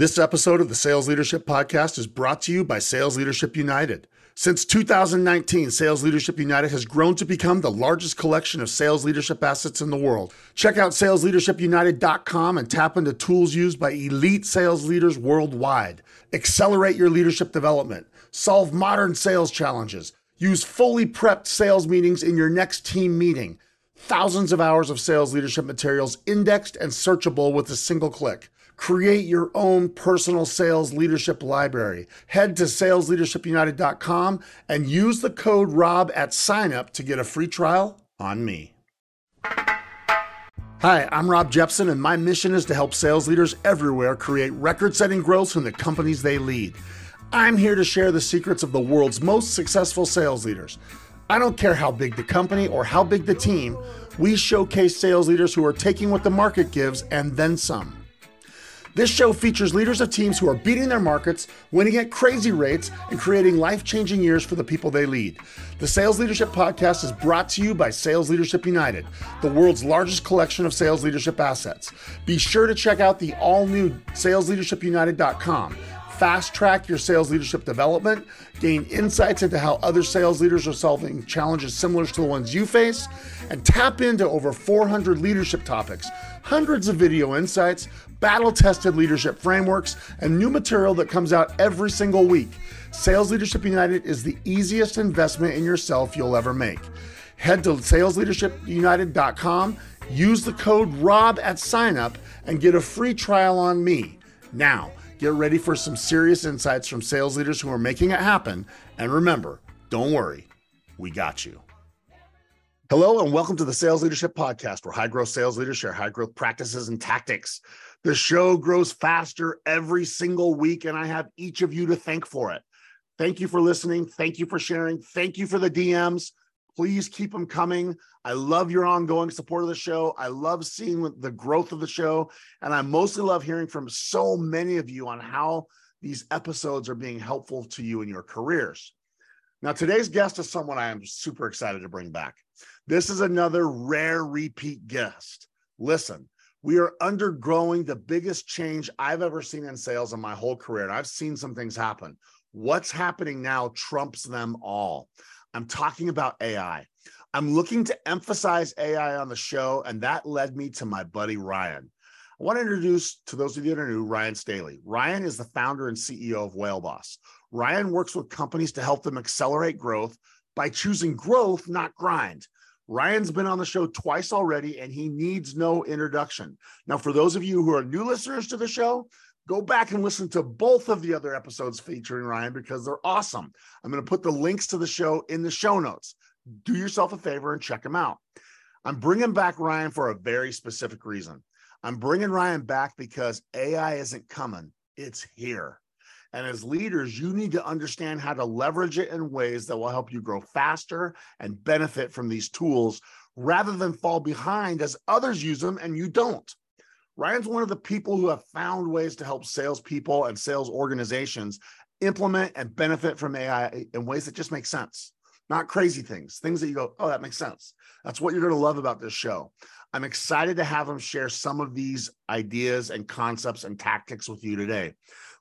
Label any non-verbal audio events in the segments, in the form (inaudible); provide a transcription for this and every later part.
This episode of the Sales Leadership Podcast is brought to you by Sales Leadership United. Since 2019, Sales Leadership United has grown to become the largest collection of sales leadership assets in the world. Check out salesleadershipunited.com and tap into tools used by elite sales leaders worldwide. Accelerate your leadership development, solve modern sales challenges, use fully prepped sales meetings in your next team meeting. Thousands of hours of sales leadership materials indexed and searchable with a single click. Create your own personal sales leadership library. Head to salesleadershipunited.com and use the code ROB at signup to get a free trial on me. Hi, I'm Rob Jeppsen, and my mission is to help sales leaders everywhere create record setting growth from the companies they lead. I'm here to share the secrets of the world's most successful sales leaders. I don't care how big the company or how big the team, we showcase sales leaders who are taking what the market gives and then some. This show features leaders of teams who are beating their markets, winning at crazy rates, and creating life changing years for the people they lead. The Sales Leadership Podcast is brought to you by Sales Leadership United, the world's largest collection of sales leadership assets. Be sure to check out the all new salesleadershipunited.com fast track your sales leadership development, gain insights into how other sales leaders are solving challenges similar to the ones you face, and tap into over 400 leadership topics, hundreds of video insights, battle tested leadership frameworks, and new material that comes out every single week. Sales Leadership United is the easiest investment in yourself you'll ever make. Head to salesleadershipunited.com, use the code ROB at signup, and get a free trial on me. Now, get ready for some serious insights from sales leaders who are making it happen. And remember, don't worry, we got you. Hello, and welcome to the Sales Leadership Podcast, where high growth sales leaders share high growth practices and tactics. The show grows faster every single week, and I have each of you to thank for it. Thank you for listening. Thank you for sharing. Thank you for the DMs. Please keep them coming. I love your ongoing support of the show. I love seeing the growth of the show. And I mostly love hearing from so many of you on how these episodes are being helpful to you in your careers. Now, today's guest is someone I am super excited to bring back. This is another rare repeat guest. Listen, we are undergoing the biggest change I've ever seen in sales in my whole career. And I've seen some things happen. What's happening now trumps them all. I'm talking about AI. I'm looking to emphasize AI on the show, and that led me to my buddy Ryan. I want to introduce to those of you that are new Ryan Staley. Ryan is the founder and CEO of WhaleBoss. Ryan works with companies to help them accelerate growth by choosing growth, not grind. Ryan's been on the show twice already, and he needs no introduction. Now, for those of you who are new listeners to the show, go back and listen to both of the other episodes featuring Ryan because they're awesome. I'm going to put the links to the show in the show notes. Do yourself a favor and check them out. I'm bringing back Ryan for a very specific reason. I'm bringing Ryan back because AI isn't coming, it's here. And as leaders, you need to understand how to leverage it in ways that will help you grow faster and benefit from these tools rather than fall behind as others use them and you don't. Ryan's one of the people who have found ways to help salespeople and sales organizations implement and benefit from AI in ways that just make sense, not crazy things, things that you go, oh, that makes sense. That's what you're going to love about this show. I'm excited to have him share some of these ideas and concepts and tactics with you today.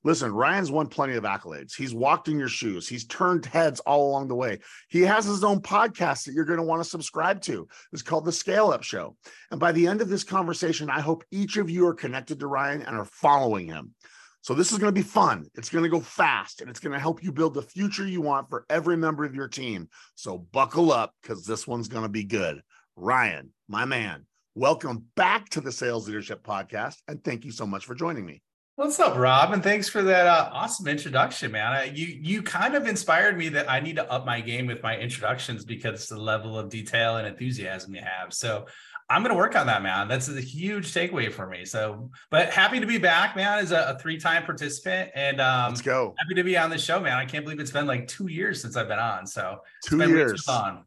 Listen, Ryan's won plenty of accolades. He's walked in your shoes. He's turned heads all along the way. He has his own podcast that you're going to want to subscribe to. It's called The Scale Up Show. And by the end of this conversation, I hope each of you are connected to Ryan and are following him. So this is going to be fun. It's going to go fast and it's going to help you build the future you want for every member of your team. So buckle up because this one's going to be good. Ryan, my man, welcome back to the Sales Leadership Podcast. And thank you so much for joining me. What's up, Rob? And thanks for that uh, awesome introduction, man. I, you you kind of inspired me that I need to up my game with my introductions because the level of detail and enthusiasm you have. So I'm going to work on that, man. That's a huge takeaway for me. So, but happy to be back, man. As a, a three-time participant, and um, let's go. Happy to be on the show, man. I can't believe it's been like two years since I've been on. So two years on.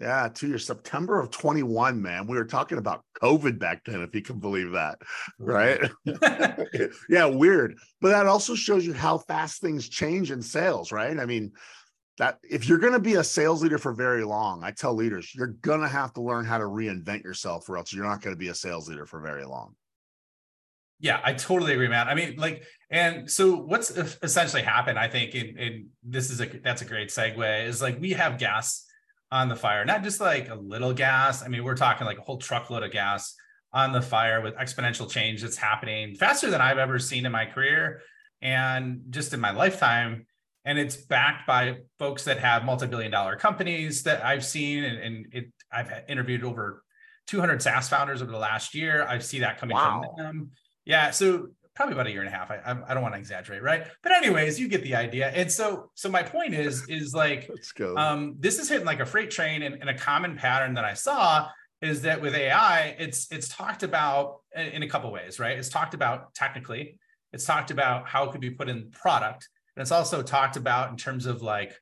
Yeah, to your September of 21, man. We were talking about COVID back then, if you can believe that. Right. (laughs) yeah, weird. But that also shows you how fast things change in sales, right? I mean, that if you're going to be a sales leader for very long, I tell leaders, you're going to have to learn how to reinvent yourself, or else you're not going to be a sales leader for very long. Yeah, I totally agree, man. I mean, like, and so what's essentially happened, I think, and, this is a that's a great segue, is like we have gas on the fire, not just like a little gas. I mean, we're talking like a whole truckload of gas on the fire with exponential change that's happening faster than I've ever seen in my career and just in my lifetime. And it's backed by folks that have multi-billion dollar companies that I've seen, and, and it, I've interviewed over 200 SaaS founders over the last year. I see that coming wow. from them. Yeah, so probably about a year and a half. I, I don't want to exaggerate, right? But anyways, you get the idea. And so, so my point is, is like, (laughs) let's go. Um, this is hitting like a freight train, and, and a common pattern that I saw is that with AI, it's it's talked about in a couple ways, right? It's talked about technically, it's talked about how it could be put in product, and it's also talked about in terms of like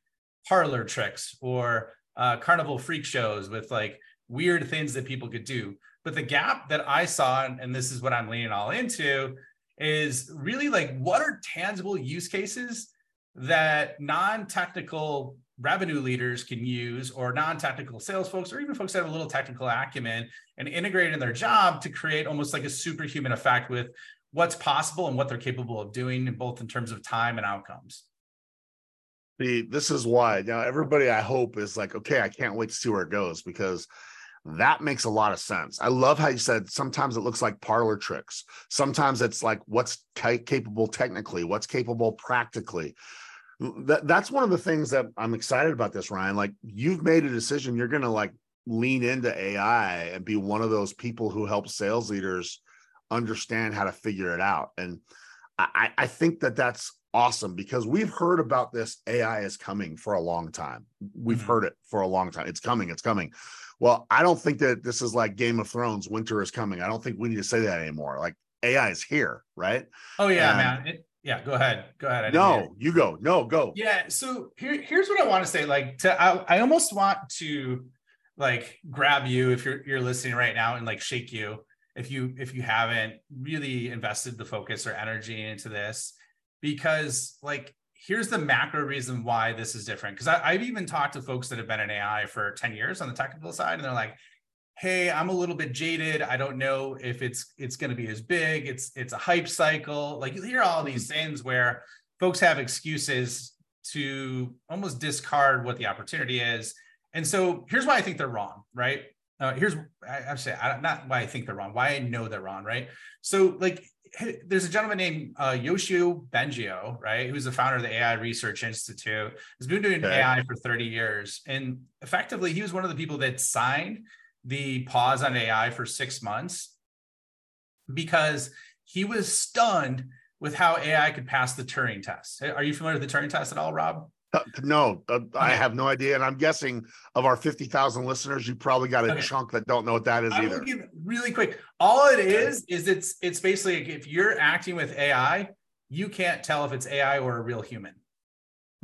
parlor tricks or uh, carnival freak shows with like weird things that people could do. But the gap that I saw, and this is what I'm leaning all into, is really like what are tangible use cases that non-technical revenue leaders can use or non-technical sales folks or even folks that have a little technical acumen and integrate in their job to create almost like a superhuman effect with what's possible and what they're capable of doing both in terms of time and outcomes? See, this is why. Now everybody I hope is like, okay, I can't wait to see where it goes because that makes a lot of sense. I love how you said sometimes it looks like parlor tricks. Sometimes it's like what's capable technically, what's capable practically. That, that's one of the things that I'm excited about this, Ryan. Like you've made a decision, you're going to like lean into AI and be one of those people who help sales leaders understand how to figure it out. And I, I think that that's awesome because we've heard about this AI is coming for a long time. We've mm-hmm. heard it for a long time. It's coming, it's coming. Well, I don't think that this is like Game of Thrones, winter is coming. I don't think we need to say that anymore. Like AI is here, right? Oh yeah, man. It, yeah, go ahead. Go ahead. No, you go. No, go. Yeah. So here, here's what I want to say. Like to I, I almost want to like grab you if you're you're listening right now and like shake you if you if you haven't really invested the focus or energy into this because like here's the macro reason why this is different. Because I've even talked to folks that have been in AI for 10 years on the technical side, and they're like, hey, I'm a little bit jaded. I don't know if it's it's going to be as big. It's it's a hype cycle. Like you hear all these things where folks have excuses to almost discard what the opportunity is. And so here's why I think they're wrong, right? Uh, here's I, I'm saying not why I think they're wrong, why I know they're wrong, right? So like there's a gentleman named uh, Yoshua Bengio, right, who's the founder of the AI Research Institute. He's been doing okay. AI for 30 years, and effectively, he was one of the people that signed the pause on AI for six months because he was stunned with how AI could pass the Turing test. Are you familiar with the Turing test at all, Rob? Uh, no, uh, I have no idea, and I'm guessing of our fifty thousand listeners, you probably got a okay. chunk that don't know what that is I either. really quick, all it is is it's it's basically if you're acting with AI, you can't tell if it's AI or a real human.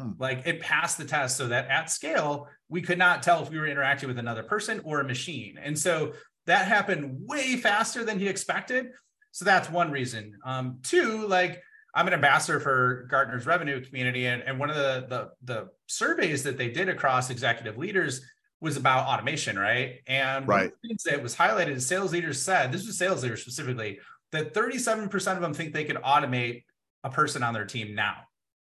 Hmm. Like it passed the test, so that at scale we could not tell if we were interacting with another person or a machine, and so that happened way faster than he expected. So that's one reason. Um, two, like I'm an ambassador for Gartner's revenue community, and, and one of the, the, the surveys that they did across executive leaders was about automation, right? And right. one of the things that was highlighted is sales leaders said this was sales leaders specifically that 37% of them think they could automate a person on their team now.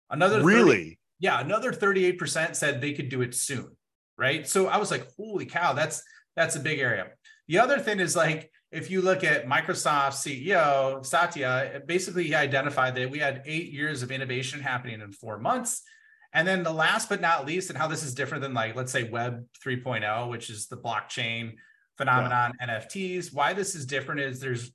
Another 30, really, yeah, another 38% said they could do it soon, right? So I was like, holy cow, that's that's a big area. The other thing is like if you look at Microsoft CEO Satya, basically he identified that we had eight years of innovation happening in four months. And then the last but not least, and how this is different than like, let's say Web 3.0, which is the blockchain phenomenon, yeah. NFTs. Why this is different is there's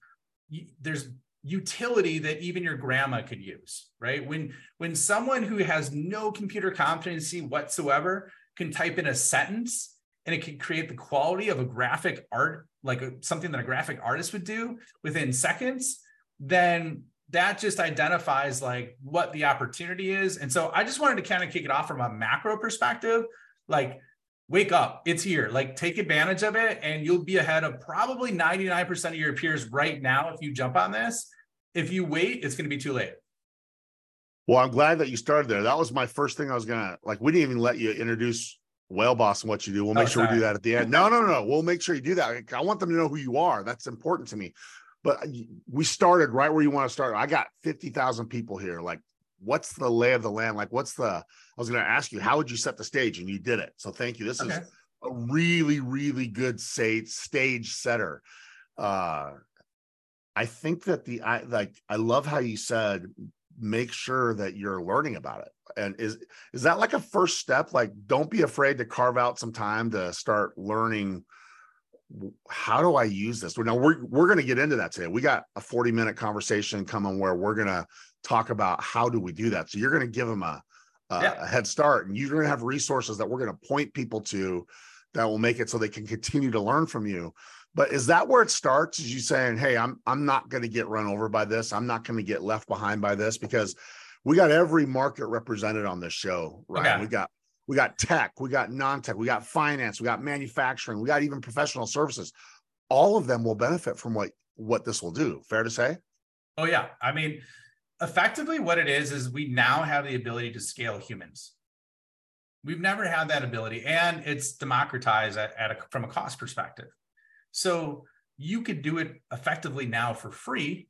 there's utility that even your grandma could use, right? When when someone who has no computer competency whatsoever can type in a sentence and it can create the quality of a graphic art, like something that a graphic artist would do within seconds, then that just identifies like what the opportunity is. And so I just wanted to kind of kick it off from a macro perspective, like wake up, it's here. Like take advantage of it, and you'll be ahead of probably 99% of your peers right now if you jump on this. If you wait, it's going to be too late. Well, I'm glad that you started there. That was my first thing I was gonna like. We didn't even let you introduce WhaleBoss and what you do. We'll make oh, sure sorry. we do that at the end. No, no, no, no. We'll make sure you do that. I want them to know who you are. That's important to me. but we started right where you want to start. I got 50,000 people here. Like, what's the lay of the land? Like, what's the, I was going to ask you, how would you set the stage? And you did it. So thank you. This okay. is a really, really good say, stage setter. Uh, I think that the, I like, I love how you said, make sure that you're learning about it. And is, is that like a first step? Like, don't be afraid to carve out some time to start learning how do I use this? Now we're we're going to get into that today. We got a 40 minute conversation coming where we're going to talk about how do we do that. So you're going to give them a, a, yeah. a head start, and you're going to have resources that we're going to point people to that will make it so they can continue to learn from you. But is that where it starts? Is you saying, "Hey, I'm I'm not going to get run over by this. I'm not going to get left behind by this," because we got every market represented on this show, right? Okay. We got we got tech, we got non-tech, we got finance, we got manufacturing, we got even professional services. All of them will benefit from what what this will do. Fair to say? Oh yeah. I mean, effectively what it is is we now have the ability to scale humans. We've never had that ability and it's democratized at, at a, from a cost perspective. So you could do it effectively now for free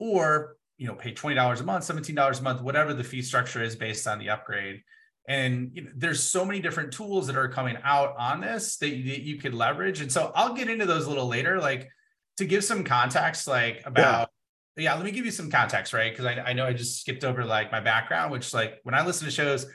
or you know pay $20 a month, $17 a month, whatever the fee structure is based on the upgrade. And you know, there's so many different tools that are coming out on this that, that you could leverage. And so i'll get into those a little later like to give some context like about yeah, yeah let me give you some context right? Because I, I know i just skipped over like my background which like when i listen to shows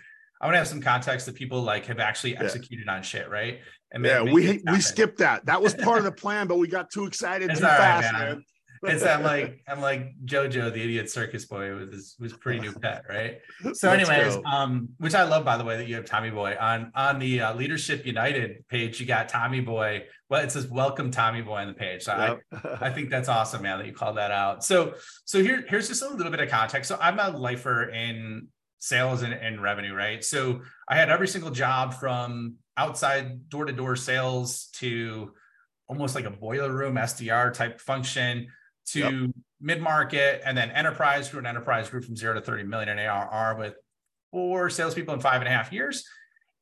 i want to have some context that people like have actually executed yeah. on shit right and yeah we we skipped that that was part of the (laughs) plan but we got too excited too fast right, man. man it's I'm like (laughs) I'm like Jojo, the idiot circus boy, with his was pretty new pet, right? (laughs) So, anyways, um, which I love by the way that you have Tommy Boy on on the uh, Leadership United page. You got Tommy Boy. Well, it says "Welcome Tommy Boy" on the page. So yep. I I think that's awesome, man, that you called that out. So so here here's just a little bit of context. So I'm a lifer in sales and, and revenue, right? So I had every single job from outside door to door sales to almost like a boiler room SDR type function to yep. mid market, and then enterprise grew. An enterprise grew from zero to 30 million in ARR with four salespeople in five and a half years.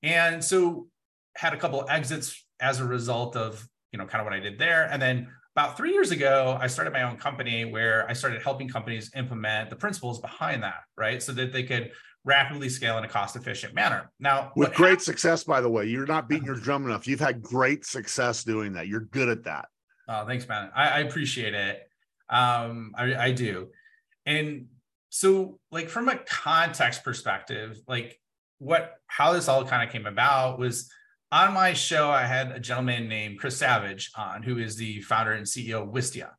And so had a couple of exits as a result of you know kind of what I did there. And then about three years ago, I started my own company where I started helping companies implement the principles behind that, right? So that they could rapidly scale in a cost efficient manner. Now, with great happens- success, by the way, you're not beating your (laughs) drum enough. You've had great success doing that. You're good at that. Oh, thanks, man. I, I appreciate it. Um, I, I do. And so, like, from a context perspective, like, what, how this all kind of came about was on my show, I had a gentleman named Chris Savage on, who is the founder and CEO of Wistia.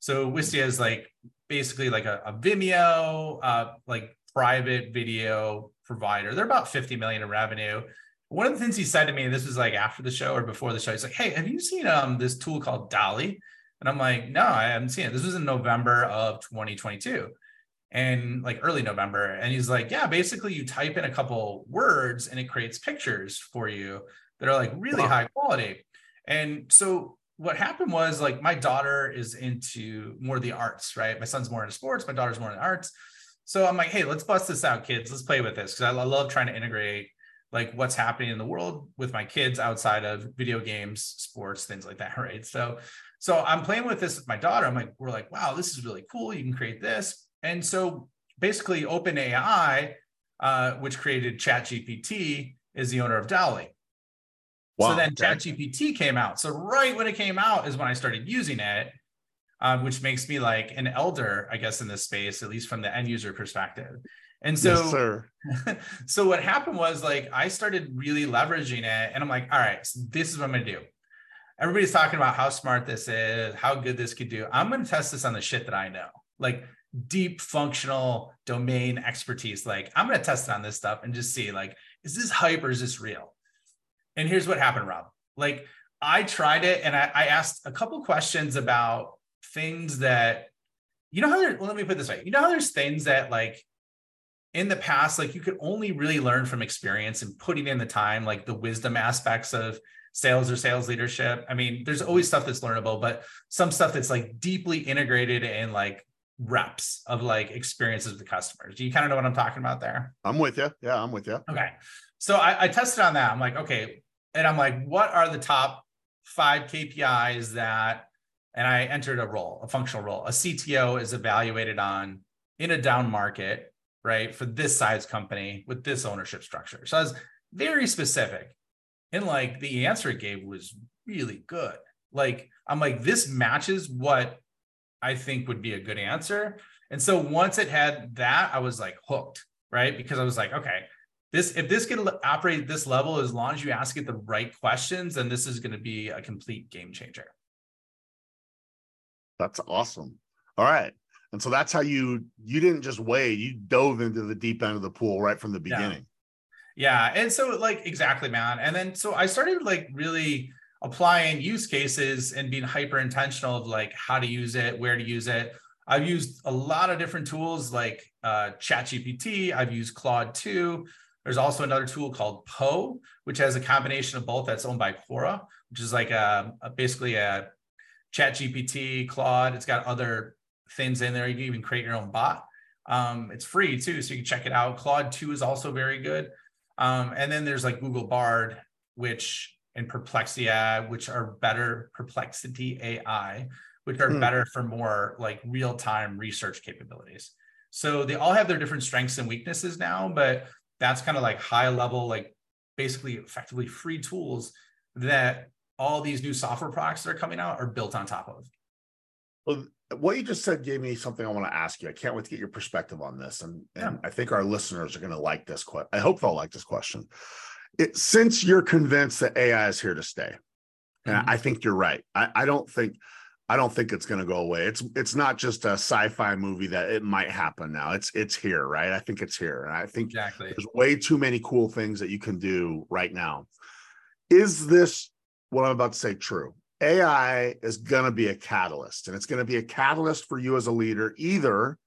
So, Wistia is like basically like a, a Vimeo, uh, like private video provider. They're about 50 million in revenue. One of the things he said to me, and this was like after the show or before the show, he's like, Hey, have you seen um this tool called DALL-E? And I'm like, no, I haven't seen it. This was in November of 2022 and like early November. And he's like, yeah, basically you type in a couple words and it creates pictures for you that are like really wow. high quality. And so what happened was like my daughter is into more of the arts, right? My son's more into sports, my daughter's more into arts. So I'm like, hey, let's bust this out, kids. Let's play with this. Cause I love trying to integrate like what's happening in the world with my kids outside of video games, sports, things like that. (laughs) Right. So so I'm playing with this with my daughter. I'm like, we're like, wow, this is really cool. You can create this. And so basically, OpenAI, uh, which created ChatGPT, is the owner of DALL-E. Wow. So then ChatGPT came out. So right when it came out is when I started using it, uh, which makes me like an elder, I guess, in this space, at least from the end user perspective. And so, yes, (laughs) so what happened was like I started really leveraging it, and I'm like, all right, so this is what I'm gonna do everybody's talking about how smart this is, how good this could do. I'm going to test this on the shit that I know, like deep functional domain expertise. Like I'm going to test it on this stuff and just see, like, is this hype or is this real? And here's what happened, Rob. Like I tried it and I, I asked a couple questions about things that, you know how there, well, let me put this way. You know how there's things that like in the past, like you could only really learn from experience and putting in the time, like the wisdom aspects of sales or sales leadership. I mean, there's mm-hmm. always stuff that's learnable, but some stuff that's like deeply integrated in like reps of like experiences with the customers. Do you kind of know what I'm talking about there? I'm with you. Yeah, I'm with you. Okay. So I, I tested on that. I'm like, okay. And I'm like, what are the top five KPIs that and I entered a role, a functional role. A CTO is evaluated on in a down market, right, for this size company with this ownership structure. So I was very specific. And like the answer it gave was really good. Like, I'm like, this matches what I think would be a good answer. And so once it had that, I was like hooked, right? Because I was like, okay, this if this can operate at this level, as long as you ask it the right questions, then this is going to be a complete game changer. That's awesome. All right. And so that's how you you didn't just wade, you dove into the deep end of the pool right from the beginning. Yeah. yeah. And so like exactly, man. And then so I started like really applying use cases and being hyper intentional of like how to use it, where to use it. I've used a lot of different tools like uh, ChatGPT. I've used Claude 2. There's also another tool called Poe, which has a combination of both that's owned by Quora, which is like a, a basically a Chat GPT, Claude. It's got other things in there. You can even create your own bot. Um, it's free too, so you can check it out. Claude 2 is also very good. Um, and then there's like Google Bard, which and Perplexity which are better, Perplexity AI, which are hmm. better for more like real-time research capabilities. So they all have their different strengths and weaknesses now, but that's kind of like high level, like basically effectively free tools that all these new software products that are coming out are built on top of. Well, what you just said gave me something I want to ask you. I can't wait to get your perspective on this, and, and yeah. I think our listeners are going to like this. question. I hope they'll like this question. It, since you're convinced that AI is here to stay, and mm-hmm. I think you're right. I, I don't think I don't think it's going to go away. It's it's not just a sci-fi movie that it might happen now. It's it's here, right? I think it's here, and I think exactly. there's way too many cool things that you can do right now. Is this what I'm about to say true. AI is going to be a catalyst, and it's going to be a catalyst for you as a leader, either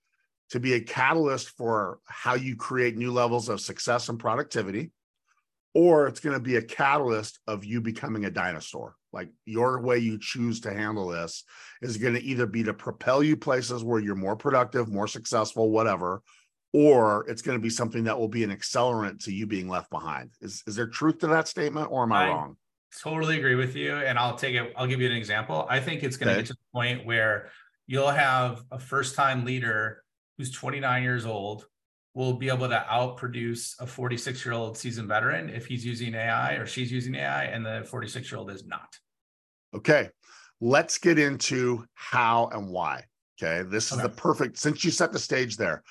to be a catalyst for how you create new levels of success and productivity, or it's going to be a catalyst of you becoming a dinosaur. Like your way you choose to handle this is going to either be to propel you places where you're more productive, more successful, whatever, or it's going to be something that will be an accelerant to you being left behind. Is, is there truth to that statement, or am I, I wrong? totally agree with you. And I'll take it, I'll give you an example. I think it's going okay. to get to the point where you'll have a first time leader who's 29 years old will be able to outproduce a 46 year old seasoned veteran if he's using AI or she's using AI and the 46 year old is not. Okay. Let's get into how and why. Okay. This is okay. the perfect, since you set the stage there,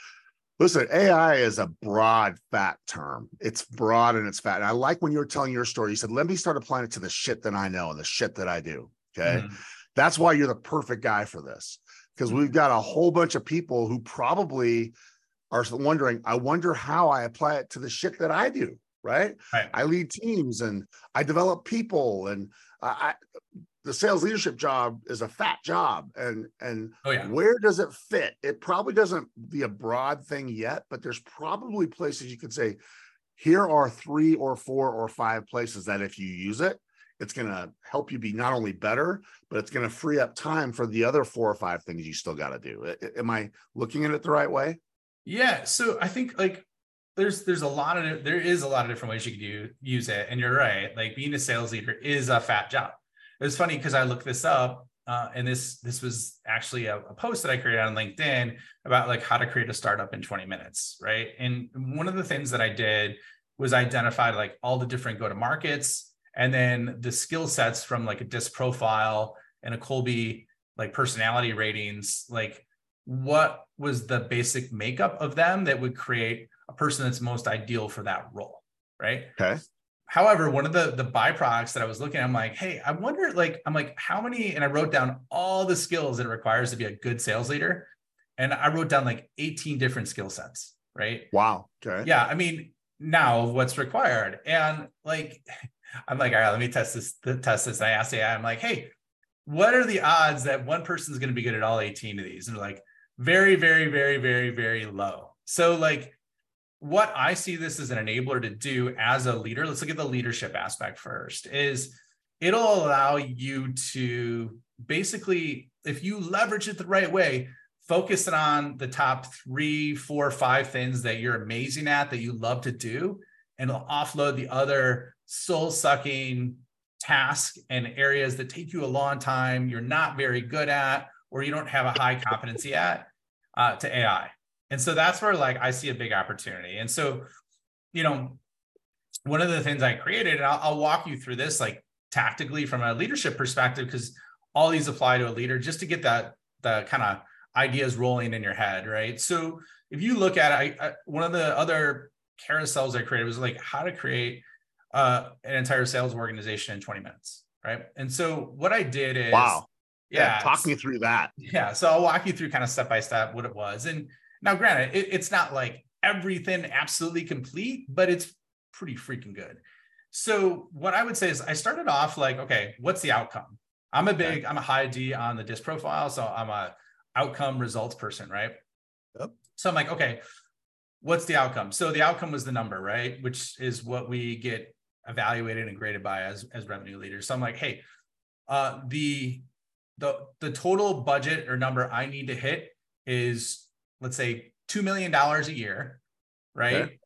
Listen, AI is a broad, fat term. It's broad and it's fat. And I like when you were telling your story, you said, let me start applying it to the shit that I know and the shit that I do. Okay. Mm-hmm. That's why you're the perfect guy for this. Because we've got a whole bunch of people who probably are wondering, I wonder how I apply it to the shit that I do. Right. right. I lead teams and I develop people and I, the sales leadership job is a fat job and and oh, yeah. where does it fit? It probably doesn't be a broad thing yet but there's probably places you could say here are three or four or five places that if you use it it's going to help you be not only better but it's going to free up time for the other four or five things you still got to do am i looking at it the right way? Yeah so i think like there's there's a lot of there is a lot of different ways you can do use it and you're right like being a sales leader is a fat job it was funny because I looked this up, uh, and this this was actually a, a, post that I created on LinkedIn about like how to create a startup in 20 minutes, right? And one of the things that I did was identify like all the different go to markets, and then the skill sets from like a disc profile and a Kolbe like personality ratings, like what was the basic makeup of them that would create a person that's most ideal for that role, right? Okay. However, one of the the byproducts that I was looking at, I'm like, hey, I wonder, like, I'm like, how many? And I wrote down all the skills that it requires to be a good sales leader, and I wrote down like 18 different skill sets. Right? Wow. Okay. Yeah. I mean, now what's required, and like, (laughs) I'm like, all right, let me test this. Test this. And I asked AI, I'm like, hey, what are the odds that one person is going to be good at all 18 of these? And they're like, very, very, very, very, very low. So like what I see this as an enabler to do as a leader, let's look at the leadership aspect first, is it'll allow you to basically, if you leverage it the right way, focus it on the top three, four, five things that you're amazing at that you love to do, and it'll offload the other soul sucking, tasks and areas that take you a long time, you're not very good at, or you don't have a high competency at uh, to AI. And so that's where like I see a big opportunity. And so, you know, one of the things I created, and I'll, I'll walk you through this like tactically from a leadership perspective, because all these apply to a leader just to get that the kind of ideas rolling in your head, right? So if you look at it, I, I, one of the other carousels I created was like how to create uh, an entire sales organization in 20 minutes, right? And so what I did is wow, yeah, yeah talk me through that. Yeah, so I'll walk you through kind of step by step what it was. And now, granted, it, it's not like everything absolutely complete, but it's pretty freaking good. So what I would say is I started off like, okay, what's the outcome? I'm a big. I'm a high D on the DISC profile, so I'm a outcome results person, right? Yep. So I'm like, okay, what's the outcome? So the outcome was the number, right? Which is what we get evaluated and graded by as as revenue leaders. So I'm like, hey, uh, the the the total budget or number I need to hit is let's say two million dollars a year, right? Okay.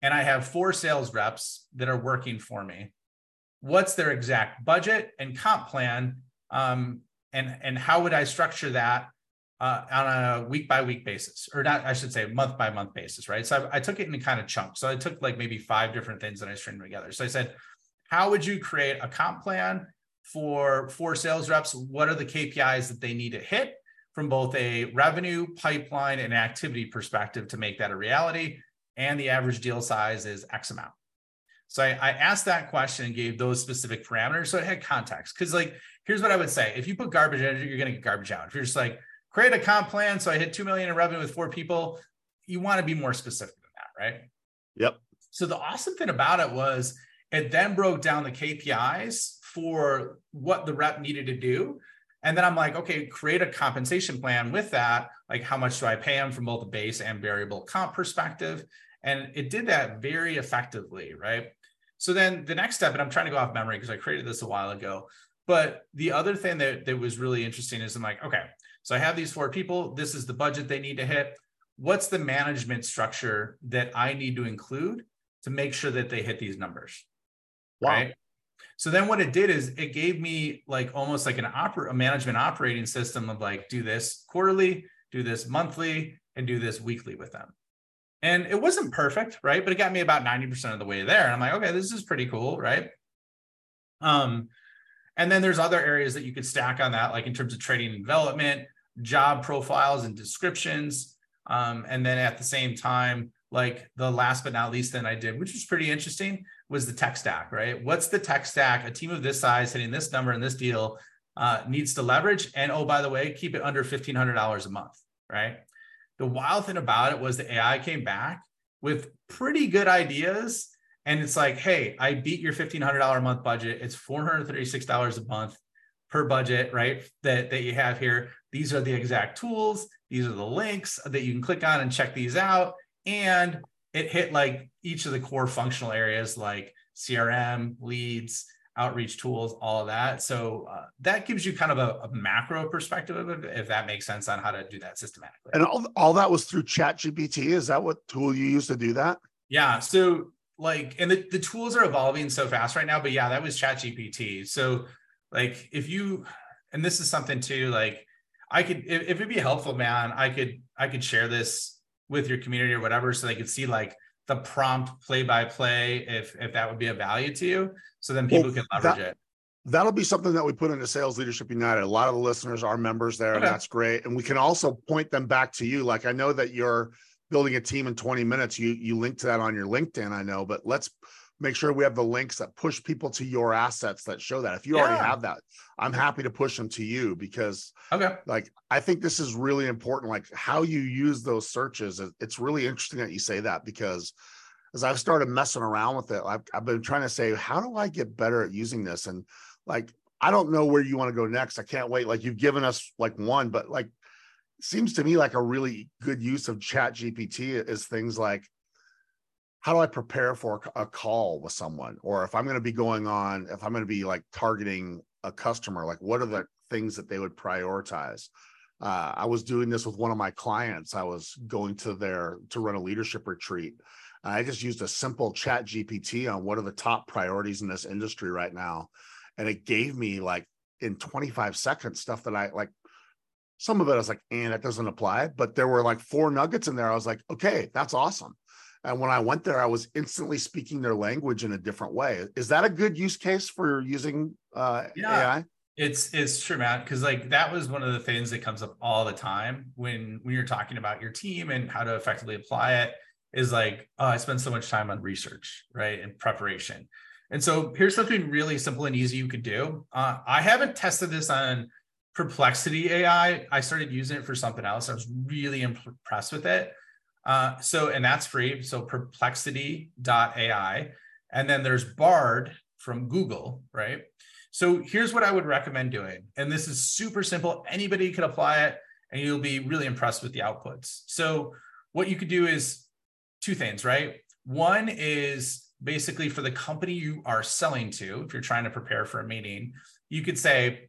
And I have four sales reps that are working for me. What's their exact budget and comp plan? Um, and and how would I structure that uh, on a week by week basis, or not, I should say month by month basis, right? So I, I, took it in kind of chunks. So I took like maybe five different things that I stringed together. So I said, how would you create a comp plan for four sales reps? What are the KPIs that they need to hit from both a revenue, pipeline, and activity perspective to make that a reality? And the average deal size is X amount. So I, I asked that question and gave those specific parameters. So it had context. Cause like, here's what I would say. If you put garbage in, you're going to get garbage out. If you're just like, create a comp plan. So I hit 2 million in revenue with four people. You want to be more specific than that, right? Yep. So the awesome thing about it was it then broke down the KPIs for what the rep needed to do. And then I'm like, okay, create a compensation plan with that. Like, how much do I pay them from both the base and variable comp perspective? And it did that very effectively, right? So then the next step, and I'm trying to go off memory because I created this a while ago. But the other thing that, that was really interesting is I'm like, okay, so I have these four people. This is the budget they need to hit. What's the management structure that I need to include to make sure that they hit these numbers? Wow. Right. So then what it did is it gave me like almost like an oper- a management operating system of like do this quarterly, do this monthly, and do this weekly with them. And it wasn't perfect, right? But it got me about 90% of the way there. And I'm like, okay, this is pretty cool, right? Um, and then there's other areas that you could stack on that, like in terms of training and development, job profiles and descriptions. Um, and then at the same time, like the last but not least thing I did, which was pretty interesting, was the tech stack, right? What's the tech stack? A team of this size hitting this number in this deal uh, needs to leverage. And oh, by the way, keep it under $1,500 a month, right? The wild thing about it was the AI came back with pretty good ideas. And it's like, hey, I beat your $1,500 a month budget. It's $436 a month per budget, right? That, that you have here. These are the exact tools. These are the links that you can click on and check these out. And it hit like each of the core functional areas like CRM, leads, outreach tools, all of that. So uh, that gives you kind of a, a, macro perspective of it, if that makes sense on how to do that systematically. And all, all that was through Chat GPT. Is that what tool you use to do that? Yeah. So like, and the, the tools are evolving so fast right now, but yeah, that was Chat GPT. So like if you, and this is something too, like I could if, if it'd be helpful, man, I could I could share this with your community or whatever, so they could see like the prompt play by play if if that would be a value to you. So then people well, can leverage that, it. That'll be something that we put into Sales Leadership United. A lot of the listeners are members there, okay. and that's great. And we can also point them back to you. Like I know that you're building a team in 20 minutes. You you link to that on your LinkedIn, I know, but let's make sure we have the links that push people to your assets that show that. If you yeah. already have that, I'm happy to push them to you because okay. like I think this is really important. Like how you use those searches. It's really interesting that you say that because as I've started messing around with it, I've, I've been trying to say, how do I get better at using this? And like, I don't know where you want to go next. I can't wait. Like you've given us like one, but like seems to me like a really good use of chat gpt is things like how do I prepare for a call with someone? Or if I'm going to be going on, if I'm going to be like targeting a customer, like what are the things that they would prioritize? Uh, I was doing this with one of my clients. I was going to their to run a leadership retreat. I just used a simple chat GPT on what are the top priorities in this industry right now. and it gave me like in 25 seconds stuff that I like. Some of it I was like, and that doesn't apply, but there were like four nuggets in there. I was like, okay, that's awesome. And when I went there, I was instantly speaking their language in a different way. Is that a good use case for using uh, yeah. AI? It's it's true, Matt, because like that was one of the things that comes up all the time when when you're talking about your team and how to effectively apply it. Is like, oh, I spend so much time on research, right, and preparation. And so here's something really simple and easy you could do. Uh, I haven't tested this on Perplexity AI. I started using it for something else. I was really impressed with it. Uh, so, and that's free. So perplexity.ai. And then there's Bard from Google, right? So here's what I would recommend doing. And this is super simple. Anybody can apply it and you'll be really impressed with the outputs. So what you could do is two things, right? One is basically for the company you are selling to, if you're trying to prepare for a meeting, you could say,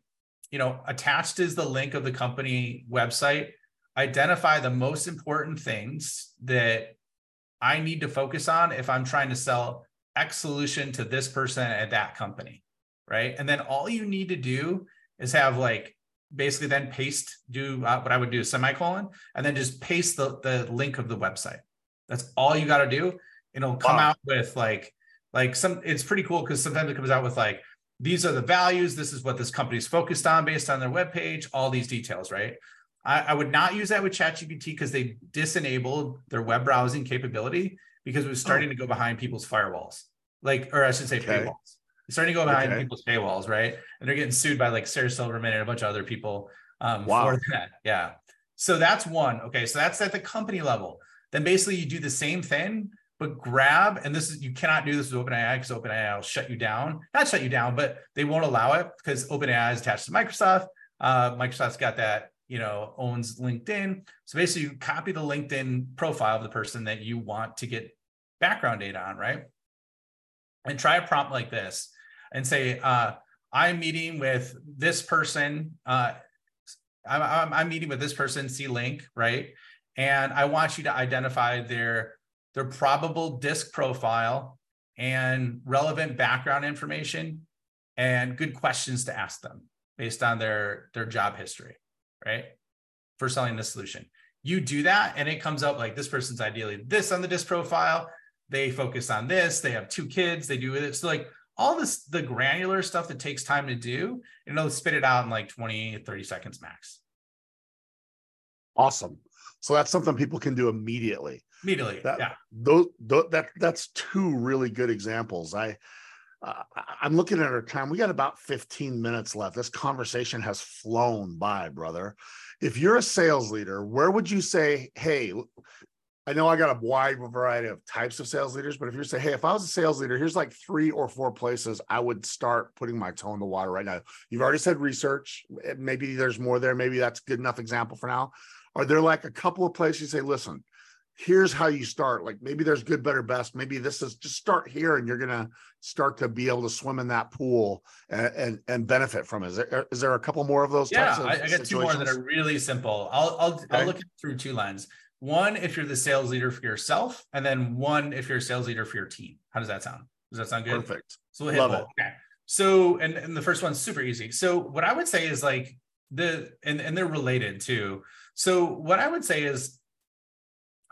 you know, attached is the link of the company website identify the most important things that I need to focus on if I'm trying to sell X solution to this person at that company. Right. And then all you need to do is have like basically then paste, do uh, what I would do semicolon, and then just paste the, the link of the website. That's all you got to do. It'll come wow. out with like, like some, it's pretty cool because sometimes it comes out with like, these are the values. This is what this company's focused on based on their webpage, all these details, right? I, I would not use that with ChatGPT because they disenabled their web browsing capability because it was starting oh. to go behind people's firewalls, like, or I should say okay. paywalls. It's starting to go behind okay. people's paywalls, right? And they're getting sued by like Sarah Silverman and a bunch of other people um, wow. for that. Yeah. So that's one. Okay. So that's at the company level. Then basically you do the same thing, but grab, and this is, you cannot do this with OpenAI because OpenAI will shut you down. Not shut you down, but they won't allow it because OpenAI is attached to Microsoft. Uh, Microsoft's got that you know owns linkedin. So basically you copy the linkedin profile of the person that you want to get background data on right? And try a prompt like this and say uh, i'm meeting with this person uh, I'm, I'm, I'm meeting with this person c link right? And i want you to identify their their probable disc profile and relevant background information and good questions to ask them based on their their job history right? For selling this solution. You do that and it comes up like this person's ideally this on the disc profile. They focus on this. They have two kids. They do it. So like all this, the granular stuff that takes time to do, and it'll spit it out in like 20, 30 seconds max. Awesome. So that's something people can do immediately. Immediately. That, yeah. Those, those, that that's two really good examples. I uh, I'm looking at our time. We got about 15 minutes left. This conversation has flown by, brother. If you're a sales leader, where would you say, hey, I know I got a wide variety of types of sales leaders, but if you say, hey, if I was a sales leader, here's like three or four places I would start putting my toe in the water right now. You've already said research. Maybe there's more there. Maybe that's good enough example for now. Are there like a couple of places you say, listen, here's how you start. Like maybe there's good better best. Maybe this is just start here and you're gonna start to be able to swim in that pool and and, and benefit from it. Is there, is there a couple more of those yeah I, I, got two more that are really simple. I'll i'll, okay. I'll look through two lines. One if you're the sales leader for yourself and then one if you're a sales leader for your team. How does that sound? Does that sound good? Perfect. So we'll hit Love both. it. okay. So and, and the first one's super easy. So what i would say is like the and, and they're related too. So what i would say is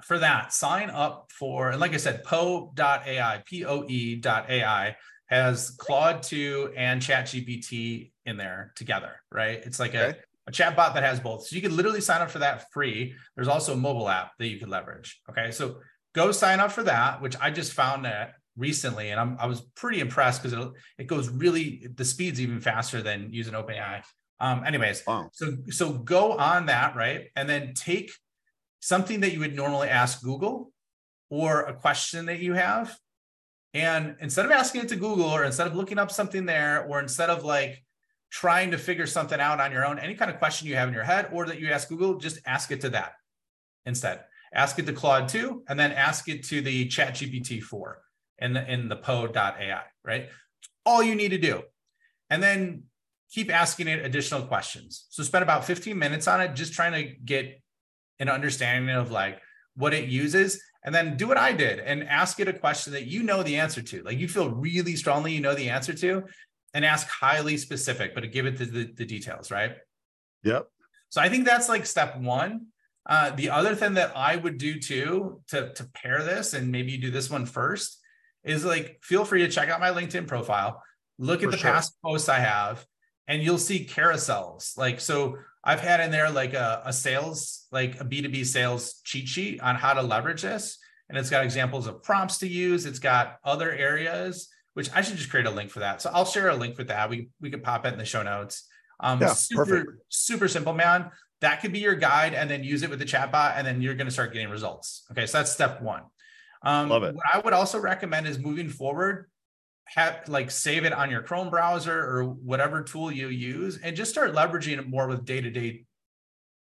for that, sign up for, and like I said, poe.ai, P-O-E.ai has Claude 2 and ChatGPT in there together, right? It's like okay. a, a chat bot that has both. So you can literally sign up for that free. There's also a mobile app that you could leverage. Okay. So go sign up for that, which I just found that recently. And I'm, I was pretty impressed because it, it goes really, the speed's even faster than using OpenAI. Um, anyways, wow. so so go on that, right? And then take something that you would normally ask Google or a question that you have. And instead of asking it to Google or instead of looking up something there, or instead of like trying to figure something out on your own, any kind of question you have in your head or that you ask Google, just ask it to that instead. Ask it to Claude 2 and then ask it to the Chat GPT 4 in the, in the poe.ai, right? All you need to do. And then keep asking it additional questions. So spend about 15 minutes on it, just trying to get an understanding of like what it uses and then do what I did and ask it a question that you know the answer to. Like you feel really strongly you know the answer to and ask highly specific, but give it the, the, the details, right? Yep. So I think that's like step one. Uh, the other thing that I would do too to, to pair this, and maybe you do this one first, is like feel free to check out my LinkedIn profile, look at the sure. past posts I have, and you'll see carousels. Like, so I've had in there like a, a sales, like a B2B sales cheat sheet on how to leverage this. And it's got examples of prompts to use. It's got other areas, which I should just create a link for that. So I'll share a link for that. We, we could pop it in the show notes. Um, yeah, super, perfect. super simple, man. That could be your guide and then use it with the chatbot, and then you're going to start getting results. Okay. So that's step one. Um, Love it. What I would also recommend is moving forward, have like save it on your Chrome browser or whatever tool you use, and just start leveraging it more with day to day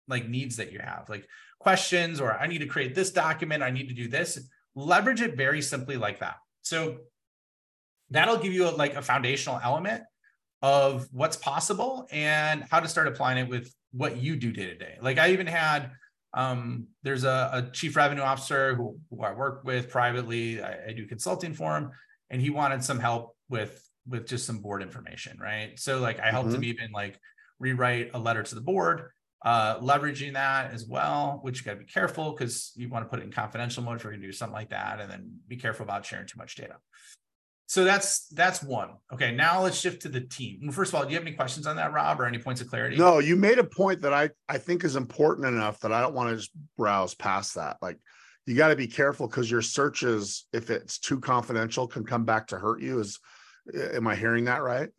like needs that you have, like questions, or I need to create this document, I need to do this. Leverage it very simply like that. So that'll give you a, like a foundational element of what's possible and how to start applying it with what you do day to day. Like I even had um, there's a, a, chief revenue officer who, who I work with privately. I, I, do consulting for him, and he wanted some help with with just some board information, right? So like I helped mm-hmm. him even like rewrite a letter to the board, uh, leveraging that as well. Which you got to be careful because you want to put it in confidential mode if you're going to do something like that, and then be careful about sharing too much data. So that's that's one. Okay, now let's shift to the team. First of all, do you have any questions on that, Rob, or any points of clarity? No, you made a point that I I think is important enough that I don't want to just browse past that. Like you got to be careful because your searches, if it's too confidential, can come back to hurt you. Is am I hearing that right?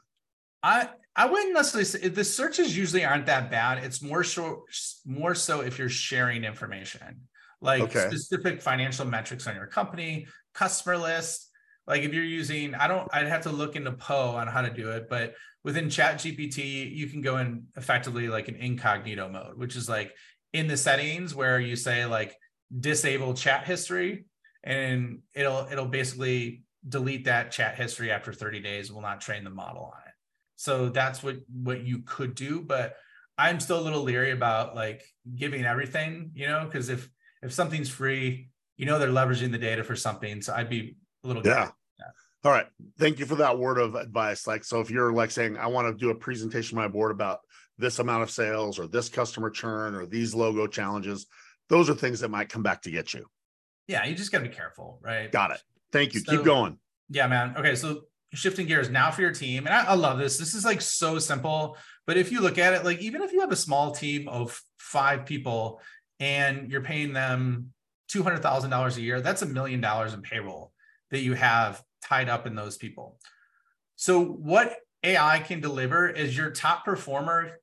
I I wouldn't necessarily say the searches usually aren't that bad. It's more so more so if you're sharing information like okay. specific financial metrics on your company, customer list like if you're using, I don't, I'd have to look into Poe on how to do it, but within Chat GPT, you can go in effectively like an incognito mode, which is like in the settings where you say like disable chat history, and it'll it'll basically delete that chat history after 30 days. We'll not train the model on it. So that's what what you could do, but I'm still a little leery about like giving everything, you know, because if if something's free, you know they're leveraging the data for something. So I'd be a little yeah. All right. Thank you for that word of advice. Like, so if you're like saying, I want to do a presentation to my board about this amount of sales or this customer churn or these logo challenges, those are things that might come back to get you. Yeah. You just got to be careful. Right. Got it. Thank you. So, Keep going. Yeah, man. Okay. So shifting gears now for your team. And I, I love this. This is like so simple. But if you look at it, like, even if you have a small team of five people and you're paying them $200,000 a year, that's a million dollars in payroll that you have tied up in those people. So, what AI can deliver is your top performer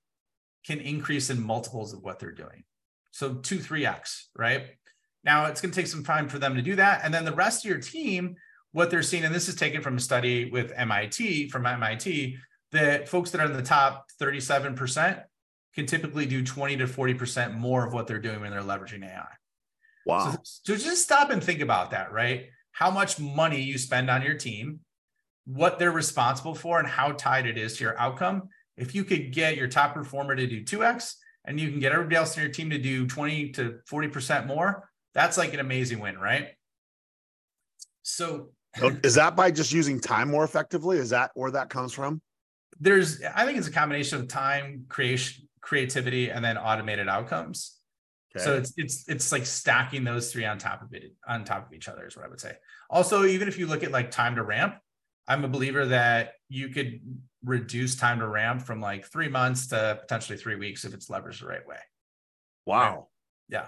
can increase in multiples of what they're doing. So, two, 3x, right? Now, it's going to take some time for them to do that. And then the rest of your team, what they're seeing, and this is taken from a study with MIT, from MIT, that folks that are in the top 37% can typically do 20 to 40% more of what they're doing when they're leveraging AI. Wow. So, so just stop and think about that, right? how much money you spend on your team, what they're responsible for, and how tied it is to your outcome. If you could get your top performer to do 2x and you can get everybody else in your team to do 20 to 40% more, that's like an amazing win, right? So (laughs) oh, is that by just using time more effectively? Is that where that comes from? There's I think it's a combination of time, creation, creativity, and then automated outcomes. Okay. So it's it's it's like stacking those three on top of it on top of each other is what I would say. Also, even if you look at like time to ramp, I'm a believer that you could reduce time to ramp from like three months to potentially three weeks if it's leveraged the right way. Wow. Right? Yeah.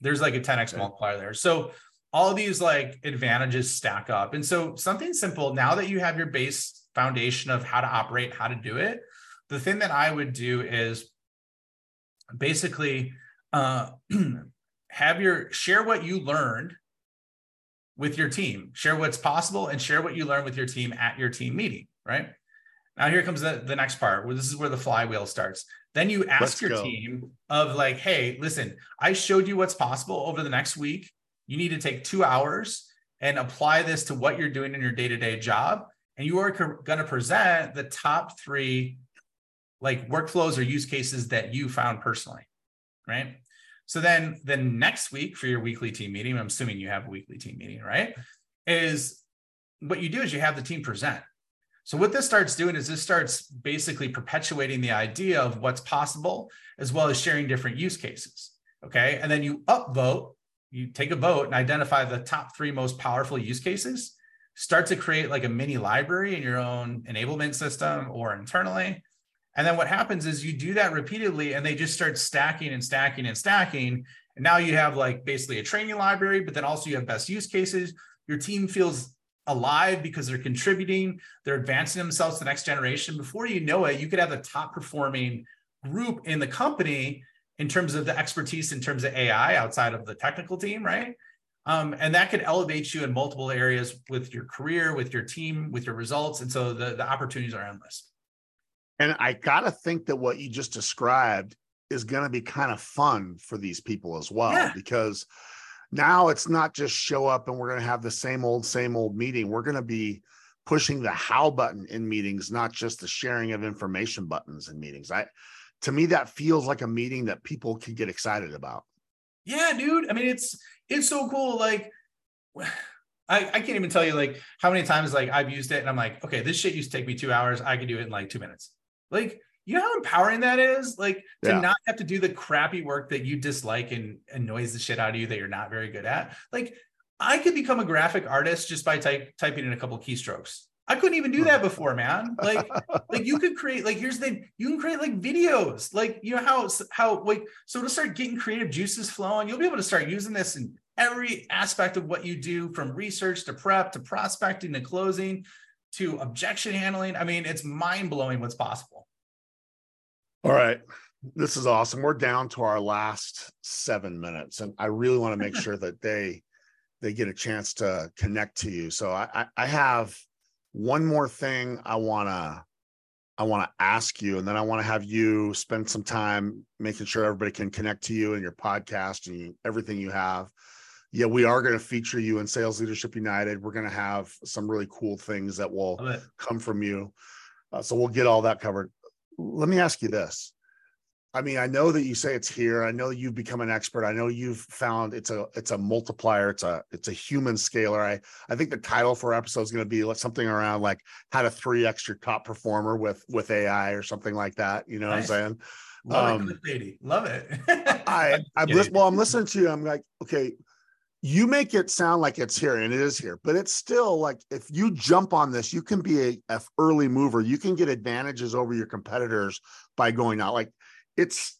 There's like a 10x okay. multiplier there. So all these like advantages stack up. And so something simple, now that you have your base foundation of how to operate, how to do it, the thing that I would do is basically uh, (clears throat) have your share what you learned with your team share what's possible and share what you learned with your team at your team meeting right now here comes the, the next part where this is where the flywheel starts then you ask Let's your go. team of like hey listen i showed you what's possible over the next week you need to take two hours and apply this to what you're doing in your day-to-day job and you are co- going to present the top three like workflows or use cases that you found personally right so then the next week for your weekly team meeting, I'm assuming you have a weekly team meeting, right? Is what you do is you have the team present. So what this starts doing is this starts basically perpetuating the idea of what's possible, as well as sharing different use cases. Okay. And then you upvote, you take a vote and identify the top three most powerful use cases, start to create like a mini library in your own enablement system mm. or internally. And then what happens is you do that repeatedly and they just start stacking and stacking and stacking. And now you have like basically a training library, but then also you have best use cases. Your team feels alive because they're contributing, they're advancing themselves to the next generation. Before you know it, you could have the top performing group in the company in terms of the expertise in terms of AI outside of the technical team, right? Um, and that could elevate you in multiple areas with your career, with your team, with your results. And so the, the opportunities are endless. And I got to think that what you just described is going to be kind of fun for these people as well, yeah. because now it's not just show up and we're going to have the same old, same old meeting. We're going to be pushing the how button in meetings, not just the sharing of information buttons in meetings. I, to me, that feels like a meeting that people can get excited about. Yeah, dude. I mean, it's it's so cool. Like, I, I can't even tell you like how many times like I've used it and I'm like, okay, this shit used to take me two hours. I can do it in like two minutes. Like, you know how empowering that is? Like to yeah. not have to do the crappy work that you dislike and annoys the shit out of you that you're not very good at. Like, I could become a graphic artist just by type, typing in a couple keystrokes. I couldn't even do that before, man. Like, (laughs) like you could create, like, here's the you can create like videos, like you know how how like so to start getting creative juices flowing, you'll be able to start using this in every aspect of what you do, from research to prep to prospecting to closing to objection handling. I mean, it's mind blowing what's possible. All right. This is awesome. We're down to our last seven minutes, and I really want to make sure that they they get a chance to connect to you. So I, I have one more thing I want to I want to ask you, and then I want to have you spend some time making sure everybody can connect to you and your podcast and everything you have. Yeah, we are going to feature you in Sales Leadership United. We're going to have some really cool things that will come from you. Uh, so we'll get all that covered. Let me ask you this: I mean, I know that you say it's here. I know you've become an expert. I know you've found it's a it's a multiplier. It's a it's a human scaler. I I think the title for episode is going to be something around like how to three extra top performer with with AI or something like that. You know nice. what I'm saying? Love um, it, lady. Love it. I (laughs) I'm li- well. I'm listening to you. I'm like, okay, you make it sound like it's here and it is here, but it's still like if you jump on this, you can be a, a early mover. You can get advantages over your competitors by going out. Like it's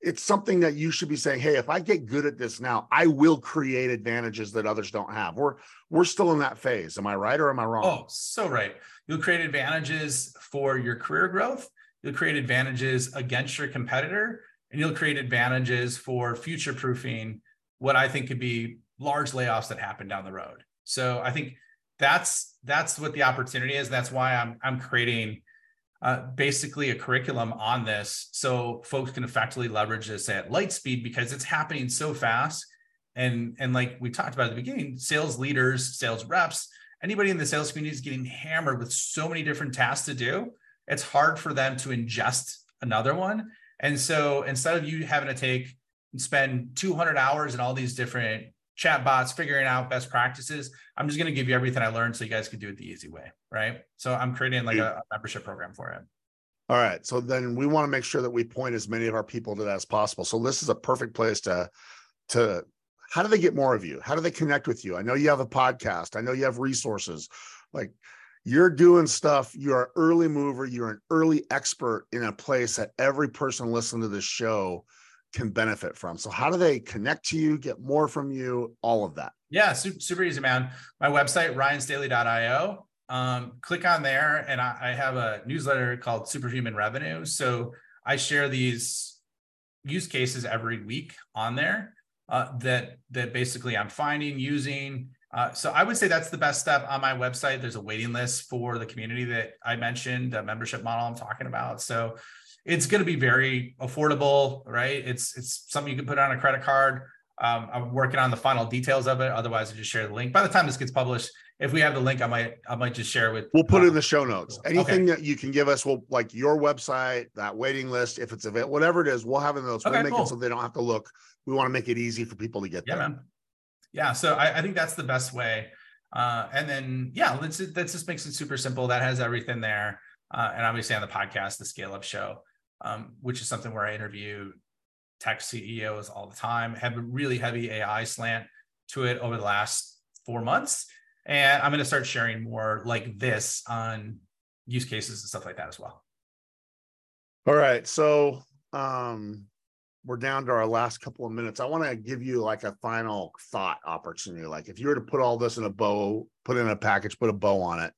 it's something that you should be saying hey if i get good at this now i will create advantages that others don't have we're we're still in that phase am i right or am i wrong oh so right you'll create advantages for your career growth you'll create advantages against your competitor and you'll create advantages for future proofing what i think could be large layoffs that happen down the road. So i think that's that's what the opportunity is. That's why i'm i'm creating uh, basically a curriculum on this so folks can effectively leverage this at light speed because it's happening so fast. And and like we talked about at the beginning sales leaders sales reps anybody in the sales community is getting hammered with so many different tasks to do. It's hard for them to ingest another one. And so instead of you having to take and spend 200 hours in all these different chat bots, figuring out best practices. I'm just going to give you everything I learned so you guys can do it the easy way. Right. So I'm creating like a, a membership program for it. All right. So then we want to make sure that we point as many of our people to that as possible. So this is a perfect place to, to, how do they get more of you? How do they connect with you? I know you have a podcast. I know you have resources. Like you're doing stuff. You're an early mover. You're an early expert in a place that every person listening to this show can benefit from. So how do they connect to you, get more from you, all of that? Yeah, super, super easy, man. My website, ryanstaley.io. Um, click on there and I, I have a newsletter called Superhuman Revenue. So I share these use cases every week on there uh, that that basically I'm finding using. Uh, so I would say that's the best step on my website. There's a waiting list for the community that I mentioned, the membership model I'm talking about. So it's going to be very affordable, right? It's it's something you can put on a credit card. Um, I'm working on the final details of it. Otherwise, I just share the link. By the time this gets published, if we have the link, I might I might just share it with. We'll put it in the show notes. Anything okay. that you can give us, will like your website, that waiting list, if it's available, whatever it is, we'll have it in those. Okay, we'll make cool. it so they don't have to look. We want to make it easy for people to get yeah, there. Man. Yeah, so I, I think that's the best way. Uh, and then, yeah, let's, that just makes it super simple. That has everything there. Uh, and obviously on the podcast, the Scale Up Show, um, which is something where I interview tech CEOs all the time, have a really heavy AI slant to it over the last four months. And I'm going to start sharing more like this on use cases and stuff like that as well. All right. So um, we're down to our last couple of minutes. I want to give you like a final thought opportunity. Like if you were to put all this in a bow, put in a package, put a bow on it,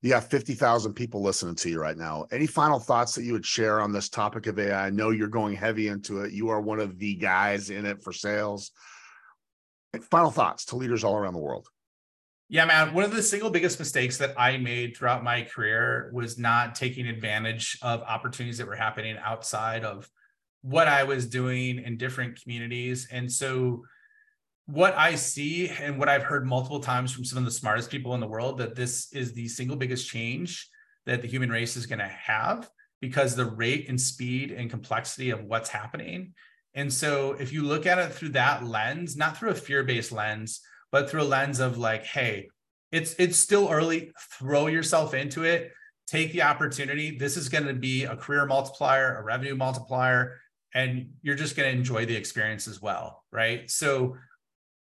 you got 50,000 people listening to you right now. Any final thoughts that you would share on this topic of AI? I know you're going heavy into it. You are one of the guys in it for sales. Final thoughts to leaders all around the world. Yeah, man. One of the single biggest mistakes that I made throughout my career was not taking advantage of opportunities that were happening outside of what I was doing in different communities. And so, what I see and what I've heard multiple times from some of the smartest people in the world that this is the single biggest change that the human race is going to have because the rate and speed and complexity of what's happening. And so, if you look at it through that lens, not through a fear based lens, but through a lens of like, hey, it's it's still early. Throw yourself into it. Take the opportunity. This is going to be a career multiplier, a revenue multiplier, and you're just going to enjoy the experience as well, right? So,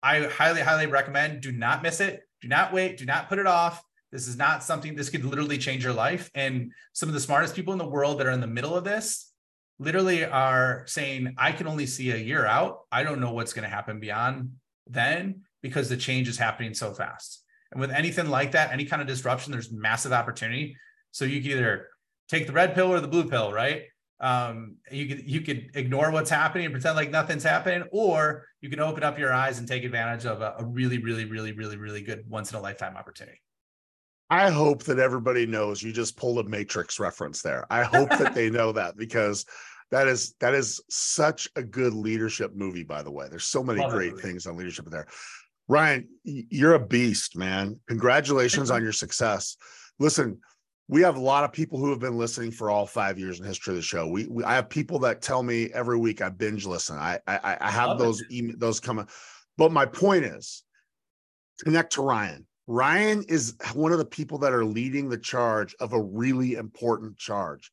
I highly, highly recommend. Do not miss it. Do not wait. Do not put it off. This is not something. This could literally change your life. And some of the smartest people in the world that are in the middle of this literally are saying, I can only see a year out. I don't know what's going to happen beyond then because the change is happening so fast. And with anything like that, any kind of disruption, there's massive opportunity. So you can either take the red pill or the blue pill, right? Um, you could you could ignore what's happening and pretend like nothing's happening, or you can open up your eyes and take advantage of a, a really, really, really, really, really good once in a lifetime opportunity. I hope that everybody knows you just pulled a Matrix reference there. I hope that they know that because that is that is such a good leadership movie. By the way, there's so many Love great things on leadership there. Ryan, you're a beast, man. Congratulations on your success. Listen, we have a lot of people who have been listening for all five years in history of the show. We, we I have people that tell me every week I binge listen. I I, I have Love those email, those coming. But my point is, connect to Ryan. Ryan is one of the people that are leading the charge of a really important charge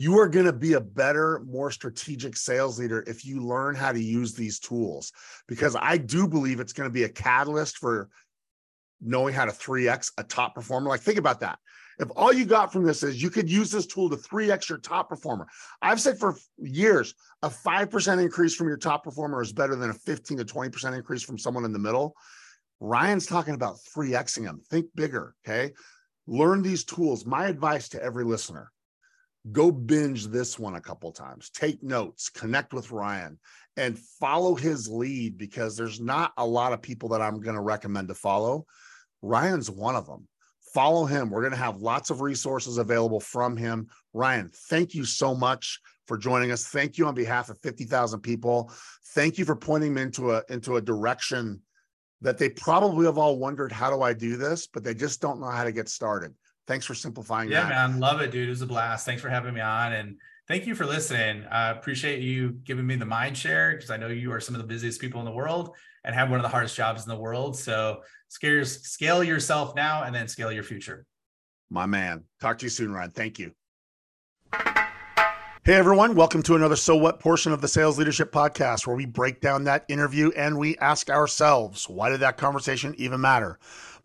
you are going to be a better, more strategic sales leader if you learn how to use these tools. Because I do believe it's going to be a catalyst for knowing how to 3x a top performer. Like, think about that. If all you got from this is you could use this tool to 3x your top performer, I've said for years, a 5% increase from your top performer is better than a 15 to 20% increase from someone in the middle. Ryan's talking about 3xing them. Think bigger. Okay. Learn these tools. My advice to every listener go binge this one a couple times take notes connect with ryan and follow his lead because there's not a lot of people that i'm going to recommend to follow ryan's one of them follow him we're going to have lots of resources available from him ryan thank you so much for joining us thank you on behalf of 50000 people thank you for pointing me into a into a direction that they probably have all wondered how do i do this but they just don't know how to get started Thanks for simplifying yeah, that. man. Love it, dude. It was a blast. Thanks for having me on. And thank you for listening. I appreciate you giving me the mind share because I know you are some of the busiest people in the world and have one of the hardest jobs in the world. So scale, scale yourself now and then scale your future. My man. Talk to you soon, Ryan. Thank you. Hey everyone, welcome to another So What portion of the Sales Leadership Podcast where we break down that interview and we ask ourselves, why did that conversation even matter?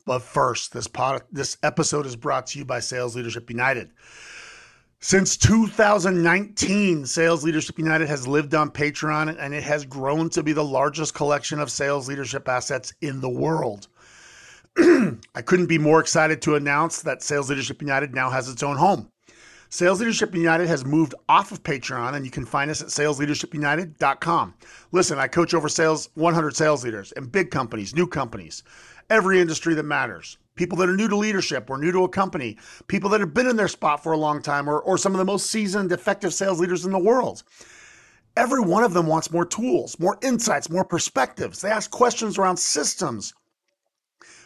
But first, this pod, this episode is brought to you by Sales Leadership United. Since 2019, Sales Leadership United has lived on Patreon and it has grown to be the largest collection of sales leadership assets in the world. (clears throat) I couldn't be more excited to announce that Sales Leadership United now has its own home. Sales Leadership United has moved off of Patreon, and you can find us at salesleadershipunited.com. Listen, I coach over sales 100 sales leaders in big companies, new companies every industry that matters. People that are new to leadership or new to a company, people that have been in their spot for a long time, or, or some of the most seasoned, effective sales leaders in the world. Every one of them wants more tools, more insights, more perspectives. They ask questions around systems,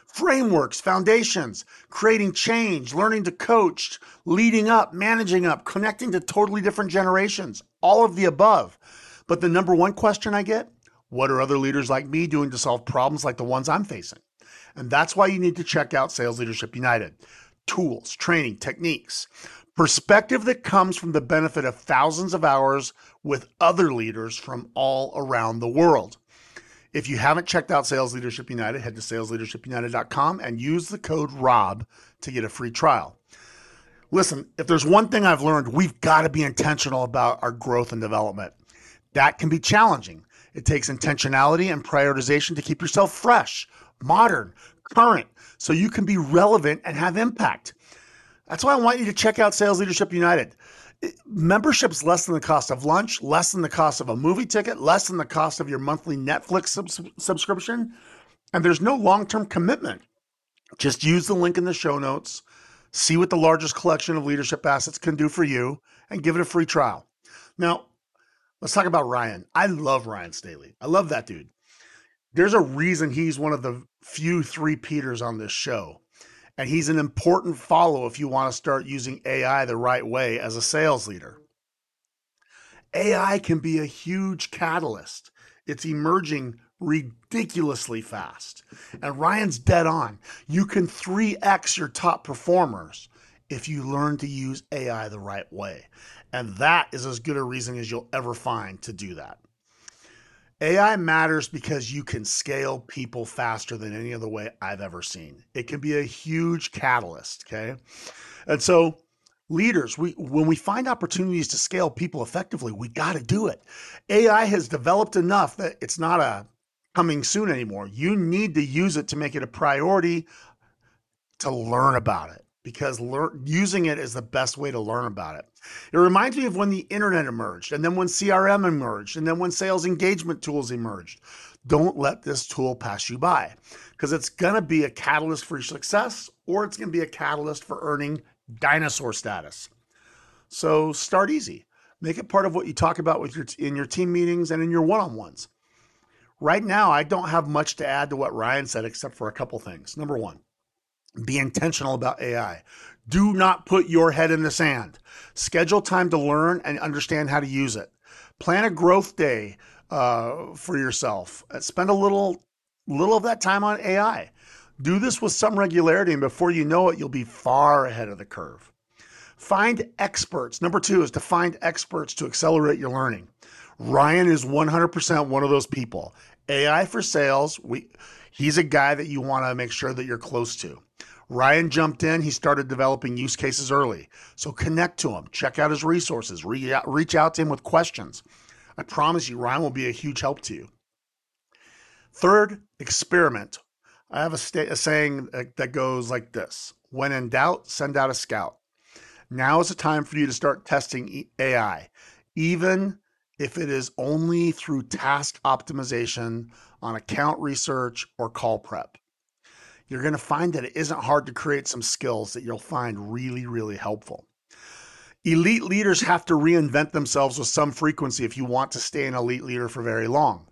frameworks, foundations, creating change, learning to coach, leading up, managing up, connecting to totally different generations, all of the above. But the number one question I get what are other leaders like me doing to solve problems like the ones I'm facing? And that's why you need to check out Sales Leadership United. Tools, training, techniques, perspective that comes from the benefit of thousands of hours with other leaders from all around the world. If you haven't checked out Sales Leadership United, head to salesleadershipunited.com and use the code ROB to get a free trial. Listen, if there's one thing I've learned, we've got to be intentional about our growth and development. That can be challenging. It takes intentionality and prioritization to keep yourself fresh, modern, current, so you can be relevant and have impact. That's why I want you to check out Sales Leadership United. Membership's less than the cost of lunch, less than the cost of a movie ticket, less than the cost of your monthly Netflix sub- subscription, and there's no long term commitment. Just use the link in the show notes see what the largest collection of leadership assets can do for you, and give it a free trial. Now, let's talk about Ryan. I love Ryan Staley. I love that dude. There's a reason he's one of the few three Peters on this show. And he's an important follow if you want to start using AI the right way as a sales leader. AI can be a huge catalyst. It's emerging ridiculously fast. And Ryan's dead on. You can 3x your top performers if you learn to use AI the right way. And that is as good a reason as you'll ever find to do that. AI matters because you can scale people faster than any other way I've ever seen. It can be a huge catalyst, okay? And so leaders, we when we find opportunities to scale people effectively, we got to do it. AI has developed enough that it's not a coming soon anymore. You need to use it to make it a priority to learn about it because using it is the best way to learn about it. It reminds me of when the internet emerged, and then when CRM emerged, and then when sales engagement tools emerged. Don't let this tool pass you by because it's going to be a catalyst for your success or it's going to be a catalyst for earning dinosaur status. So start easy. Make it part of what you talk about with your in your team meetings and in your one-on-ones. Right now, I don't have much to add to what Ryan said, except for a couple things. Number one, be intentional about AI. Do not put your head in the sand. Schedule time to learn and understand how to use it. Plan a growth day uh, for yourself. Uh, spend a little, little of that time on AI. Do this with some regularity, and before you know it, you'll be far ahead of the curve. Find experts. Number two is to find experts to accelerate your learning. Ryan is 100% one of those people. AI for sales, we he's a guy that you want to make sure that you're close to. Ryan jumped in, he started developing use cases early. So connect to him, check out his resources, reach out to him with questions. I promise you, Ryan will be a huge help to you. Third, experiment. I have a, sta- a saying that goes like this When in doubt, send out a scout. Now is the time for you to start testing AI, even if it is only through task optimization on account research or call prep. You're going to find that it isn't hard to create some skills that you'll find really, really helpful. Elite leaders have to reinvent themselves with some frequency if you want to stay an elite leader for very long.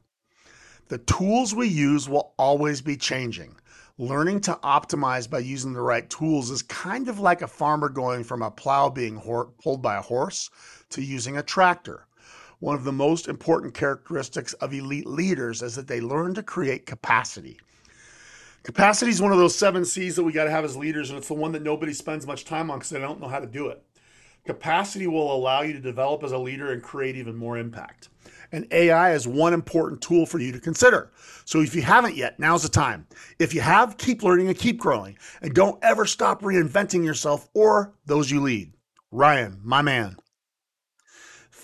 The tools we use will always be changing. Learning to optimize by using the right tools is kind of like a farmer going from a plow being pulled by a horse to using a tractor one of the most important characteristics of elite leaders is that they learn to create capacity. Capacity is one of those seven C's that we got to have as leaders, and it's the one that nobody spends much time on because they don't know how to do it. Capacity will allow you to develop as a leader and create even more impact. And AI is one important tool for you to consider. So if you haven't yet, now's the time. If you have, keep learning and keep growing. And don't ever stop reinventing yourself or those you lead. Ryan, my man.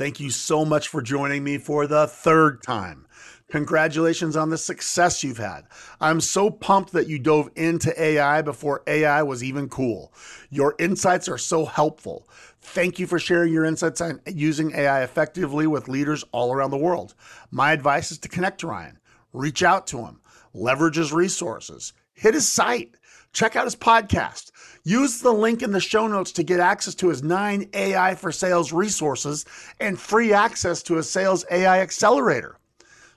Thank you so much for joining me for the third time. Congratulations on the success you've had. I'm so pumped that you dove into AI before AI was even cool. Your insights are so helpful. Thank you for sharing your insights on using AI effectively with leaders all around the world. My advice is to connect to Ryan, reach out to him, leverage his resources, hit his site, check out his podcast. Use the link in the show notes to get access to his nine AI for sales resources and free access to his sales AI accelerator.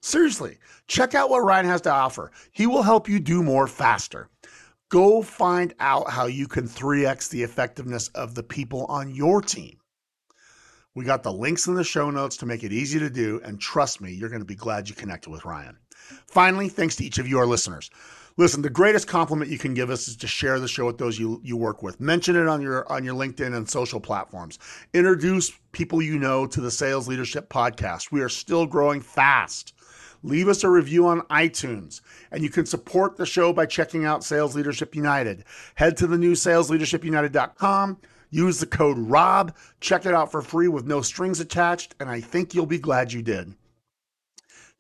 Seriously, check out what Ryan has to offer. He will help you do more faster. Go find out how you can 3x the effectiveness of the people on your team. We got the links in the show notes to make it easy to do, and trust me, you're going to be glad you connected with Ryan. Finally, thanks to each of you, our listeners. Listen, the greatest compliment you can give us is to share the show with those you, you work with. Mention it on your on your LinkedIn and social platforms. Introduce people you know to the Sales Leadership Podcast. We are still growing fast. Leave us a review on iTunes, and you can support the show by checking out Sales Leadership United. Head to the new salesleadershipunited.com, use the code ROB, check it out for free with no strings attached, and I think you'll be glad you did.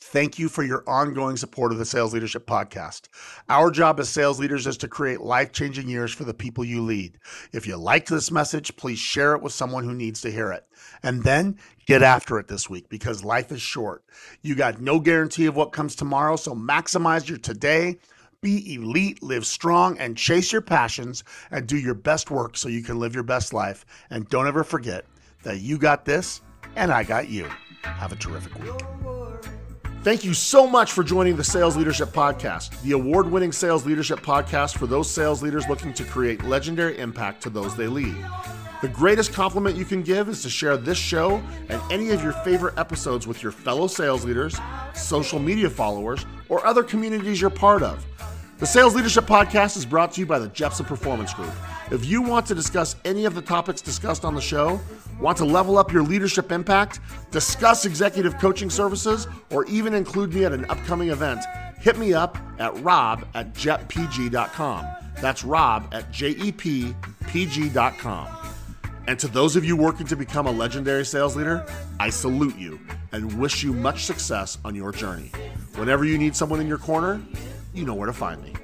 Thank you for your ongoing support of the Sales Leadership Podcast. Our job as sales leaders is to create life changing years for the people you lead. If you liked this message, please share it with someone who needs to hear it. And then get after it this week because life is short. You got no guarantee of what comes tomorrow, so maximize your today. Be elite, live strong, and chase your passions and do your best work so you can live your best life. And don't ever forget that you got this and I got you. Have a terrific week. Thank you so much for joining the Sales Leadership Podcast, the award winning sales leadership podcast for those sales leaders looking to create legendary impact to those they lead. The greatest compliment you can give is to share this show and any of your favorite episodes with your fellow sales leaders, social media followers, or other communities you're part of. The Sales Leadership Podcast is brought to you by the Jeppsen Performance Group. If you want to discuss any of the topics discussed on the show, want to level up your leadership impact, discuss executive coaching services, or even include me at an upcoming event, hit me up at rob at jeppg.com. That's rob at jepg.com. And to those of you working to become a legendary sales leader, I salute you and wish you much success on your journey. Whenever you need someone in your corner, you know where to find me.